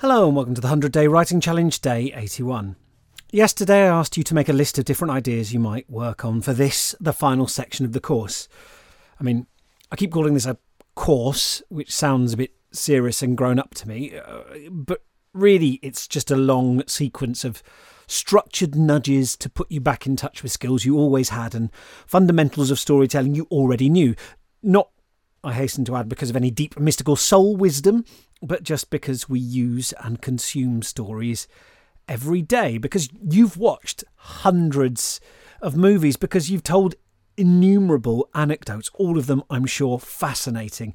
Hello and welcome to the 100 Day Writing Challenge, day 81. Yesterday I asked you to make a list of different ideas you might work on for this, the final section of the course. I mean, I keep calling this a course, which sounds a bit serious and grown up to me, uh, but really it's just a long sequence of structured nudges to put you back in touch with skills you always had and fundamentals of storytelling you already knew. Not, I hasten to add, because of any deep mystical soul wisdom, but just because we use and consume stories every day, because you've watched hundreds of movies, because you've told innumerable anecdotes, all of them, I'm sure, fascinating,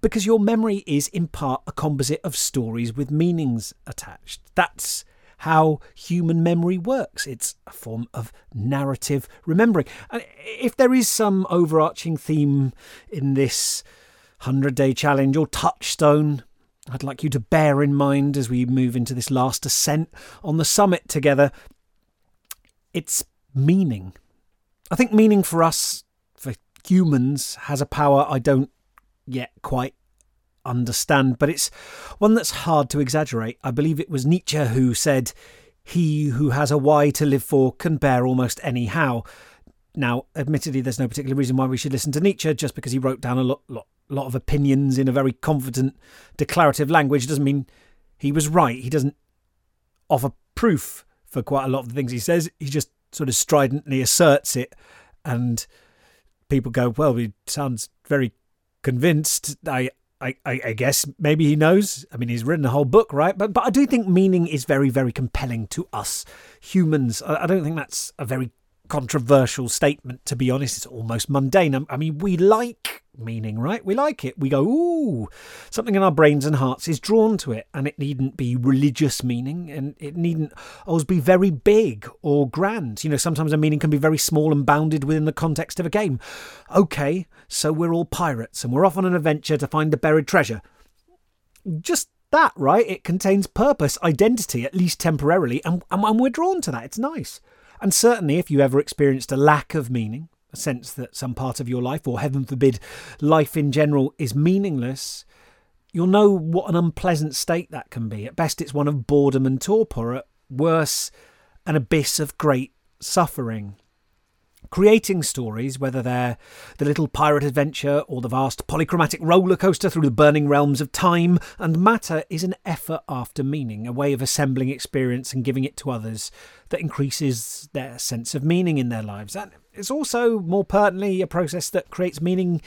because your memory is in part a composite of stories with meanings attached. That's how human memory works. It's a form of narrative remembering. And if there is some overarching theme in this 100 day challenge or touchstone, I'd like you to bear in mind as we move into this last ascent on the summit together. It's meaning. I think meaning for us, for humans, has a power I don't yet quite understand, but it's one that's hard to exaggerate. I believe it was Nietzsche who said, He who has a why to live for can bear almost any how. Now, admittedly, there's no particular reason why we should listen to Nietzsche just because he wrote down a lot, lot, lot of opinions in a very confident, declarative language It doesn't mean he was right. He doesn't offer proof for quite a lot of the things he says. He just sort of stridently asserts it, and people go, "Well, he sounds very convinced." I, I, I guess maybe he knows. I mean, he's written a whole book, right? But, but I do think meaning is very, very compelling to us humans. I, I don't think that's a very controversial statement, to be honest. It's almost mundane. Um, I mean, we like meaning, right? We like it. We go, ooh, something in our brains and hearts is drawn to it, and it needn't be religious meaning, and it needn't always be very big or grand. You know, sometimes a meaning can be very small and bounded within the context of a game. Okay, so we're all pirates, and we're off on an adventure to find the buried treasure. Just that, right? It contains purpose, identity, at least temporarily, and, and we're drawn to that. It's nice. And certainly, if you ever experienced a lack of meaning, a sense that some part of your life, or heaven forbid, life in general, is meaningless, you'll know what an unpleasant state that can be. At best, it's one of boredom and torpor. At worst, an abyss of great suffering. Creating stories, whether they're the little pirate adventure or the vast polychromatic roller coaster through the burning realms of time and matter, is an effort after meaning, a way of assembling experience and giving it to others that increases their sense of meaning in their lives. And it's also, more pertinently, a process that creates meaning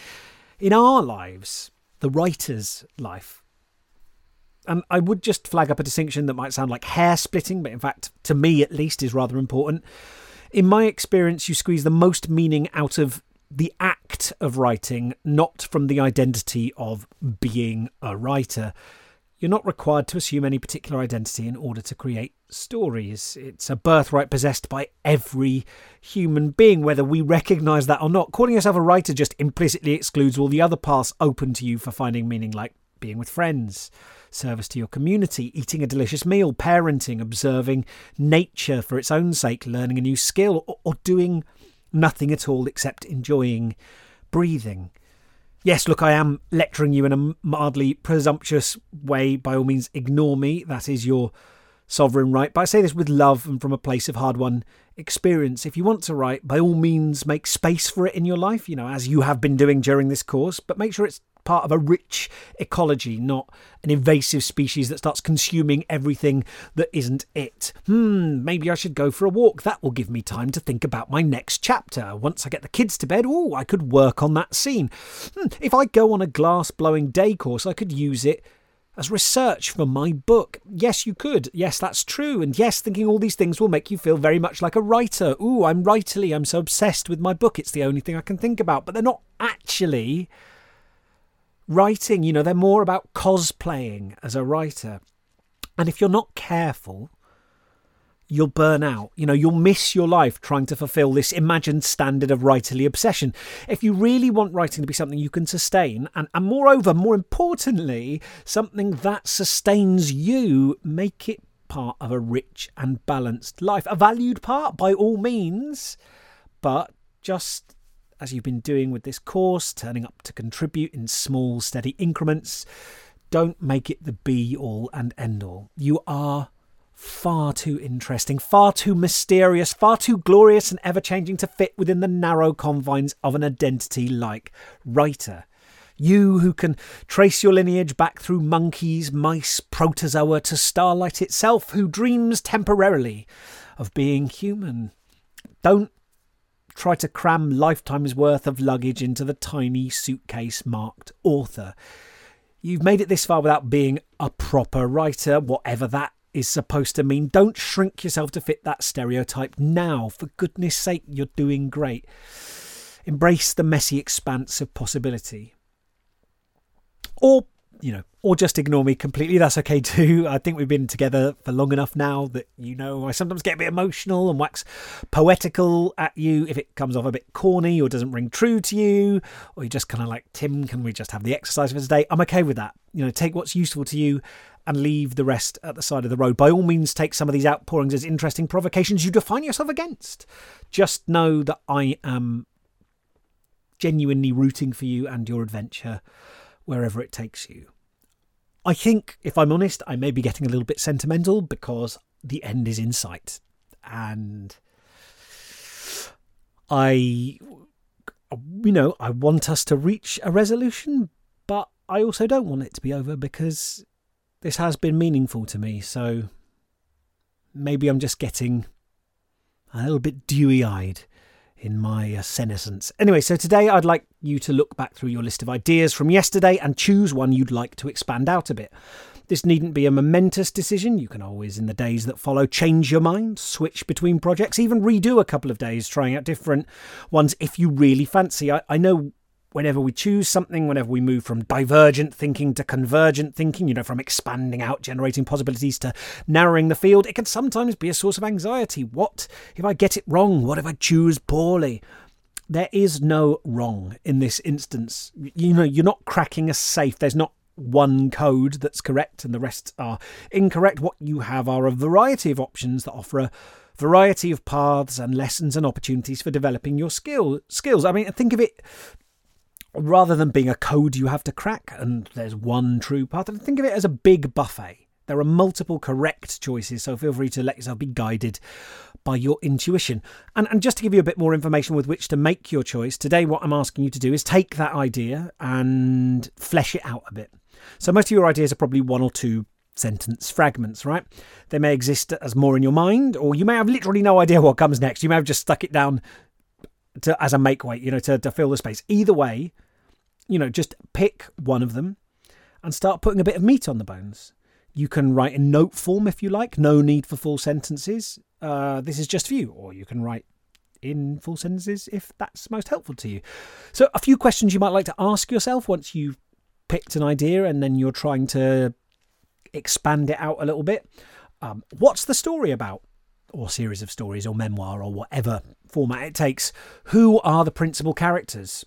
in our lives, the writer's life. And I would just flag up a distinction that might sound like hair splitting, but in fact, to me at least, is rather important. In my experience, you squeeze the most meaning out of the act of writing, not from the identity of being a writer. You're not required to assume any particular identity in order to create stories. It's a birthright possessed by every human being, whether we recognise that or not. Calling yourself a writer just implicitly excludes all the other paths open to you for finding meaning, like being with friends, service to your community, eating a delicious meal, parenting, observing nature for its own sake, learning a new skill, or, or doing nothing at all except enjoying breathing. Yes, look, I am lecturing you in a mildly presumptuous way. By all means, ignore me. That is your sovereign right. But I say this with love and from a place of hard won experience. If you want to write, by all means, make space for it in your life, you know, as you have been doing during this course, but make sure it's part of a rich ecology, not an invasive species that starts consuming everything that isn't it. Hmm, maybe I should go for a walk. That will give me time to think about my next chapter. Once I get the kids to bed, oh, I could work on that scene. Hmm, if I go on a glass blowing day course, I could use it as research for my book. Yes, you could. Yes, that's true. And yes, thinking all these things will make you feel very much like a writer. Ooh, I'm writerly. I'm so obsessed with my book. It's the only thing I can think about. But they're not actually writing, you know, they're more about cosplaying as a writer. And if you're not careful, you'll burn out. You know, you'll miss your life trying to fulfill this imagined standard of writerly obsession. If you really want writing to be something you can sustain, and, and moreover, more importantly, something that sustains you, make it part of a rich and balanced life. A valued part, by all means, but just as you've been doing with this course, turning up to contribute in small, steady increments. don't make it the be all and end all. You are far too interesting, far too mysterious, far too glorious and ever changing to fit within the narrow confines of an identity like writer. You who can trace your lineage back through monkeys, mice, protozoa to starlight itself, who dreams temporarily of being human. Don't try to cram lifetime's worth of luggage into the tiny suitcase marked author. You've made it this far without being a proper writer, whatever that is supposed to mean. Don't shrink yourself to fit that stereotype now. For goodness sake, you're doing great. Embrace the messy expanse of possibility or you know, or just ignore me completely. That's okay too. I think we've been together for long enough now that you know I sometimes get a bit emotional and wax poetical at you if it comes off a bit corny or doesn't ring true to you, or you're just kind of like, Tim, can we just have the exercise for today? I'm okay with that. You know, take what's useful to you and leave the rest at the side of the road. By all means, take some of these outpourings as interesting provocations you define yourself against. Just know that I am genuinely rooting for you and your adventure wherever it takes you. I think, if I'm honest, I may be getting a little bit sentimental because the end is in sight. And I, you know, I want us to reach a resolution, but I also don't want it to be over because this has been meaningful to me. So maybe I'm just getting a little bit dewy eyed in my uh, senescence. Anyway, so today I'd like you to look back through your list of ideas from yesterday and choose one you'd like to expand out a bit. This needn't be a momentous decision. You can always, in the days that follow, change your mind, switch between projects, even redo a couple of days, trying out different ones if you really fancy. I, I know whenever we choose something, whenever we move from divergent thinking to convergent thinking, you know, from expanding out, generating possibilities to narrowing the field, it can sometimes be a source of anxiety. What if I get it wrong? What if I choose poorly? There is no wrong in this instance. You know, you're not cracking a safe. There's not one code that's correct and the rest are incorrect. What you have are a variety of options that offer a variety of paths and lessons and opportunities for developing your skill skills. I mean, think of it rather than being a code you have to crack and there's one true path, think of it as a big buffet. There are multiple correct choices, so feel free to let yourself be guided by your intuition. And, and just to give you a bit more information with which to make your choice, today what I'm asking you to do is take that idea and flesh it out a bit. So most of your ideas are probably one or two sentence fragments, right? They may exist as more in your mind, or you may have literally no idea what comes next. You may have just stuck it down to as a make weight, you know, to, to fill the space. Either way, you know, just pick one of them and start putting a bit of meat on the bones. You can write in note form if you like, no need for full sentences. Uh, this is just for you, or you can write in full sentences if that's most helpful to you. So, a few questions you might like to ask yourself once you've picked an idea and then you're trying to expand it out a little bit. Um, what's the story about? Or series of stories or memoir or whatever format it takes. Who are the principal characters?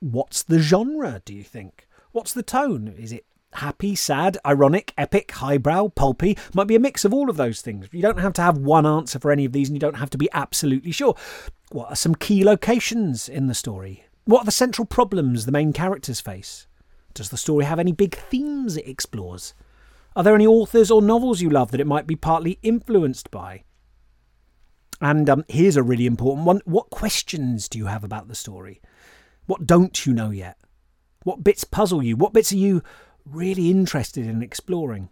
What's the genre, do you think? What's the tone? Is it happy, sad, ironic, epic, highbrow, pulpy? Might be a mix of all of those things. You don't have to have one answer for any of these and you don't have to be absolutely sure. What are some key locations in the story? What are the central problems the main characters face? Does the story have any big themes it explores? Are there any authors or novels you love that it might be partly influenced by? And um, here's a really important one. What questions do you have about the story? What don't you know yet? What bits puzzle you? What bits are you really interested in exploring?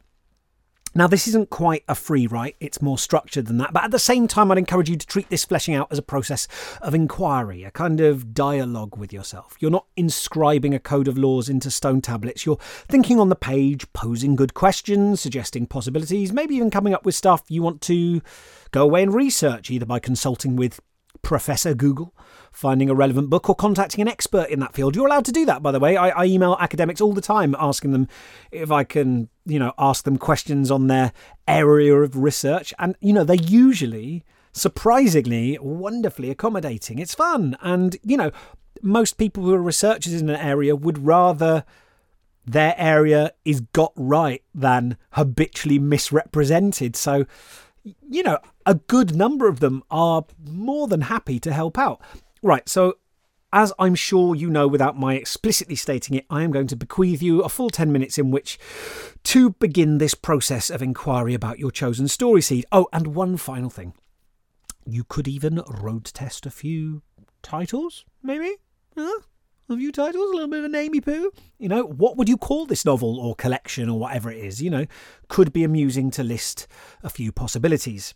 Now, this isn't quite a free write, it's more structured than that, but at the same time, I'd encourage you to treat this fleshing out as a process of inquiry, a kind of dialogue with yourself. You're not inscribing a code of laws into stone tablets, you're thinking on the page, posing good questions, suggesting possibilities, maybe even coming up with stuff you want to go away and research, either by consulting with Professor Google, finding a relevant book, or contacting an expert in that field. You're allowed to do that, by the way. I, I, email academics all the time asking them if I can, you know, ask them questions on their area of research. And, you know, they usually, surprisingly, wonderfully accommodating. It's fun. And, you know, most people who are researchers in an area would rather their area is got right than habitually misrepresented. So, you know, a good number of them are more than happy to help out. Right, so as I'm sure you know without my explicitly stating it, I am going to bequeath you a full 10 minutes in which to begin this process of inquiry about your chosen story seed. Oh, and one final thing. You could even road test a few titles, maybe? Huh? A few titles, a little bit of a namey poo. You know, what would you call this novel or collection or whatever it is? You know, could be amusing to list a few possibilities.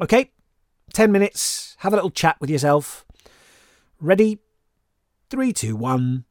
Okay, 10 minutes, have a little chat with yourself. Ready? Three, two, one,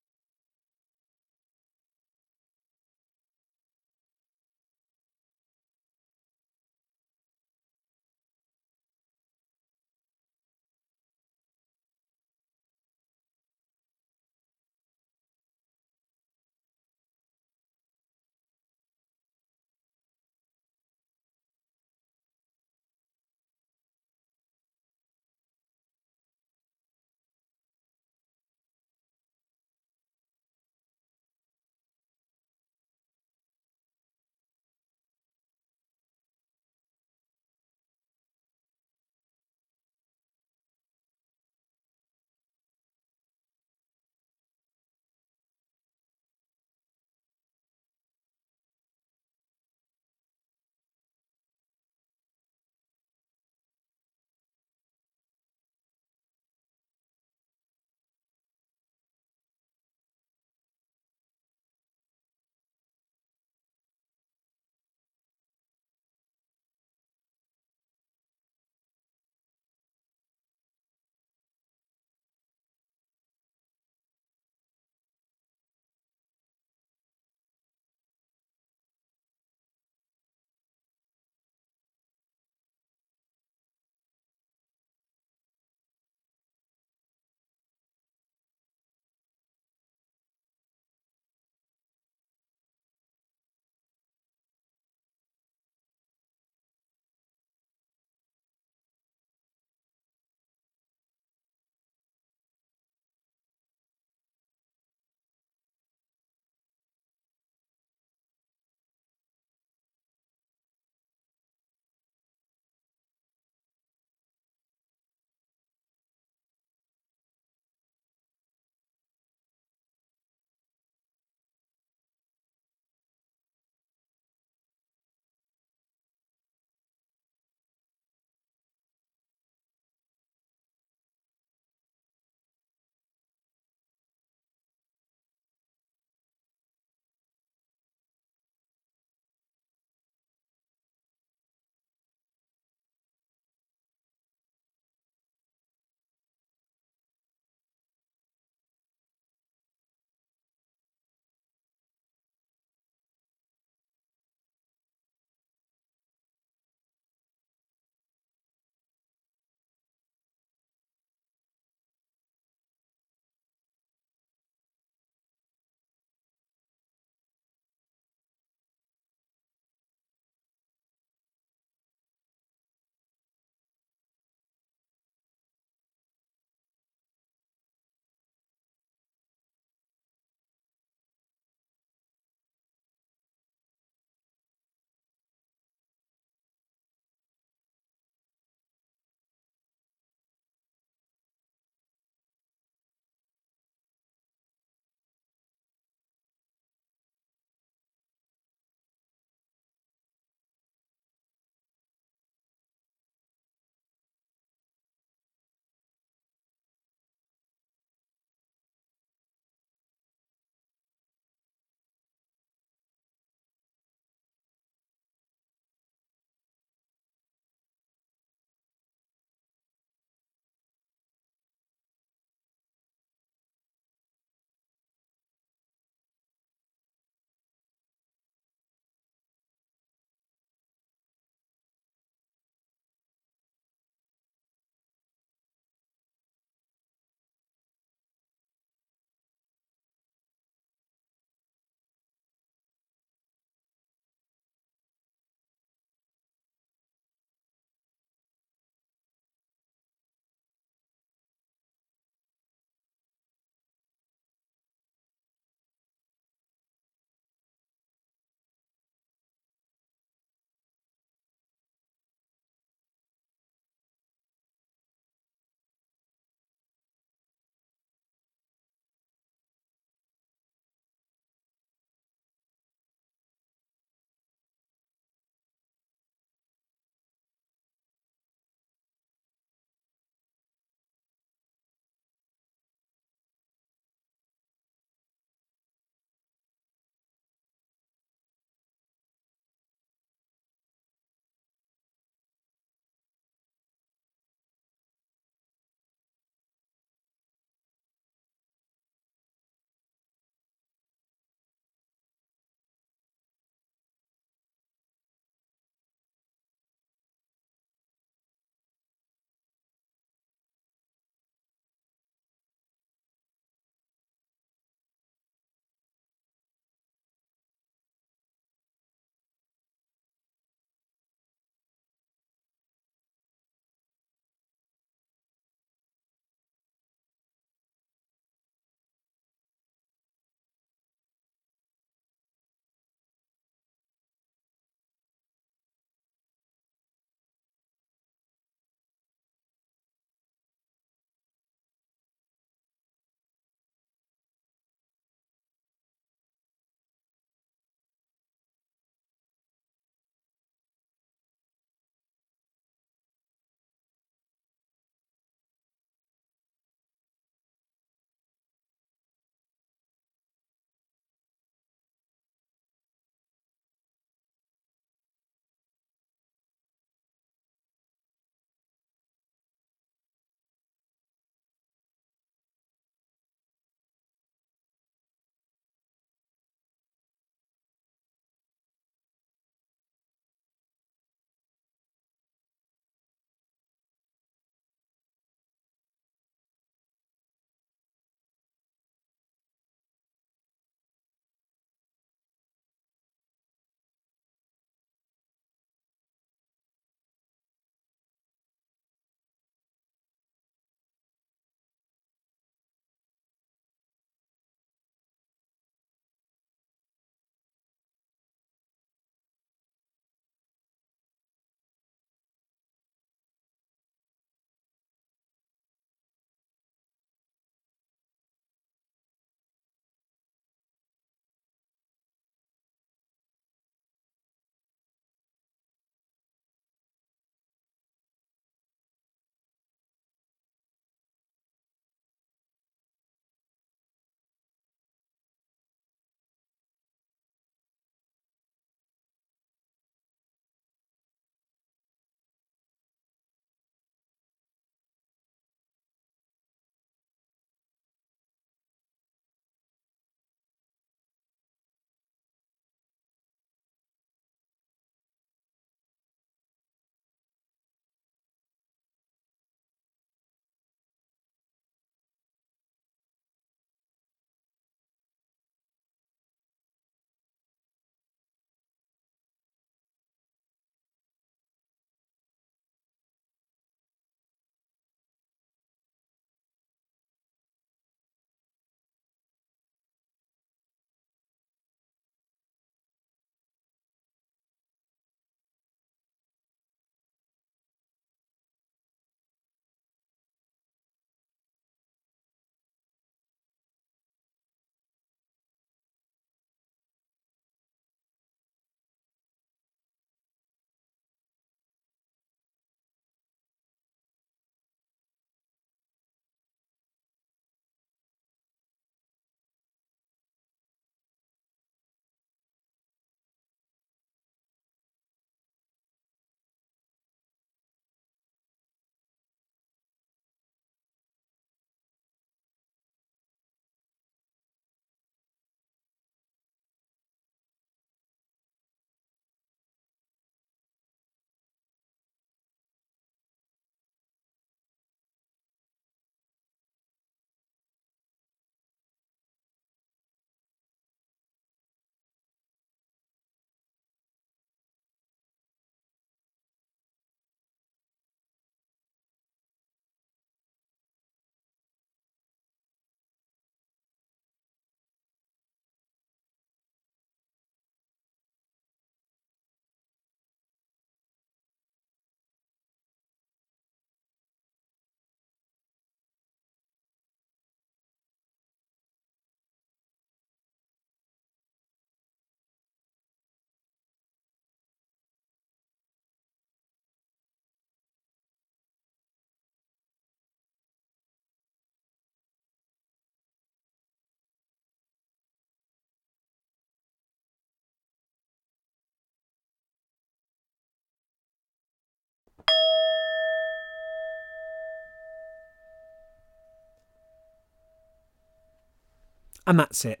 And that's it.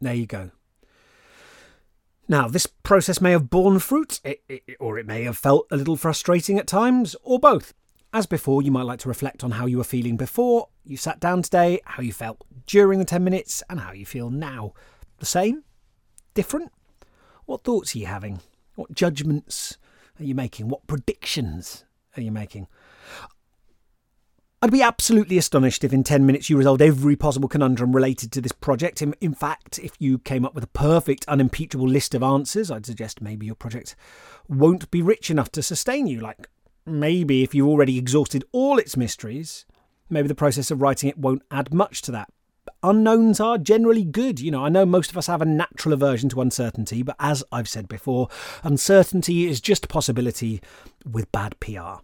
There you go. Now, this process may have borne fruit, it, it, or it may have felt a little frustrating at times, or both. As before, you might like to reflect on how you were feeling before you sat down today, how you felt during the 10 minutes, and how you feel now. The same? Different? What thoughts are you having? What judgments are you making? What predictions are you making? I'd be absolutely astonished if in 10 minutes you resolved every possible conundrum related to this project. In, in, fact, if you came up with a perfect, unimpeachable list of answers, I'd suggest maybe your project won't be rich enough to sustain you. Like, maybe if you've already exhausted all its mysteries, maybe the process of writing it won't add much to that. Unknowns are generally good. You know, I know most of us have a natural aversion to uncertainty, but as I've said before, uncertainty is just possibility with bad PR.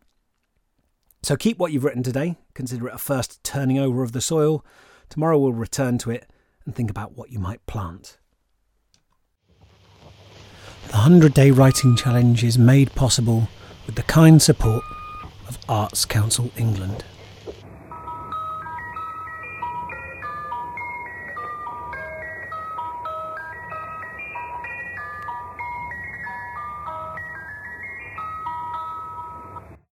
So keep what you've written today, consider it a first turning over of the soil. Tomorrow we'll return to it and think about what you might plant. The 100 Day Writing Challenge is made possible with the kind support of Arts Council England.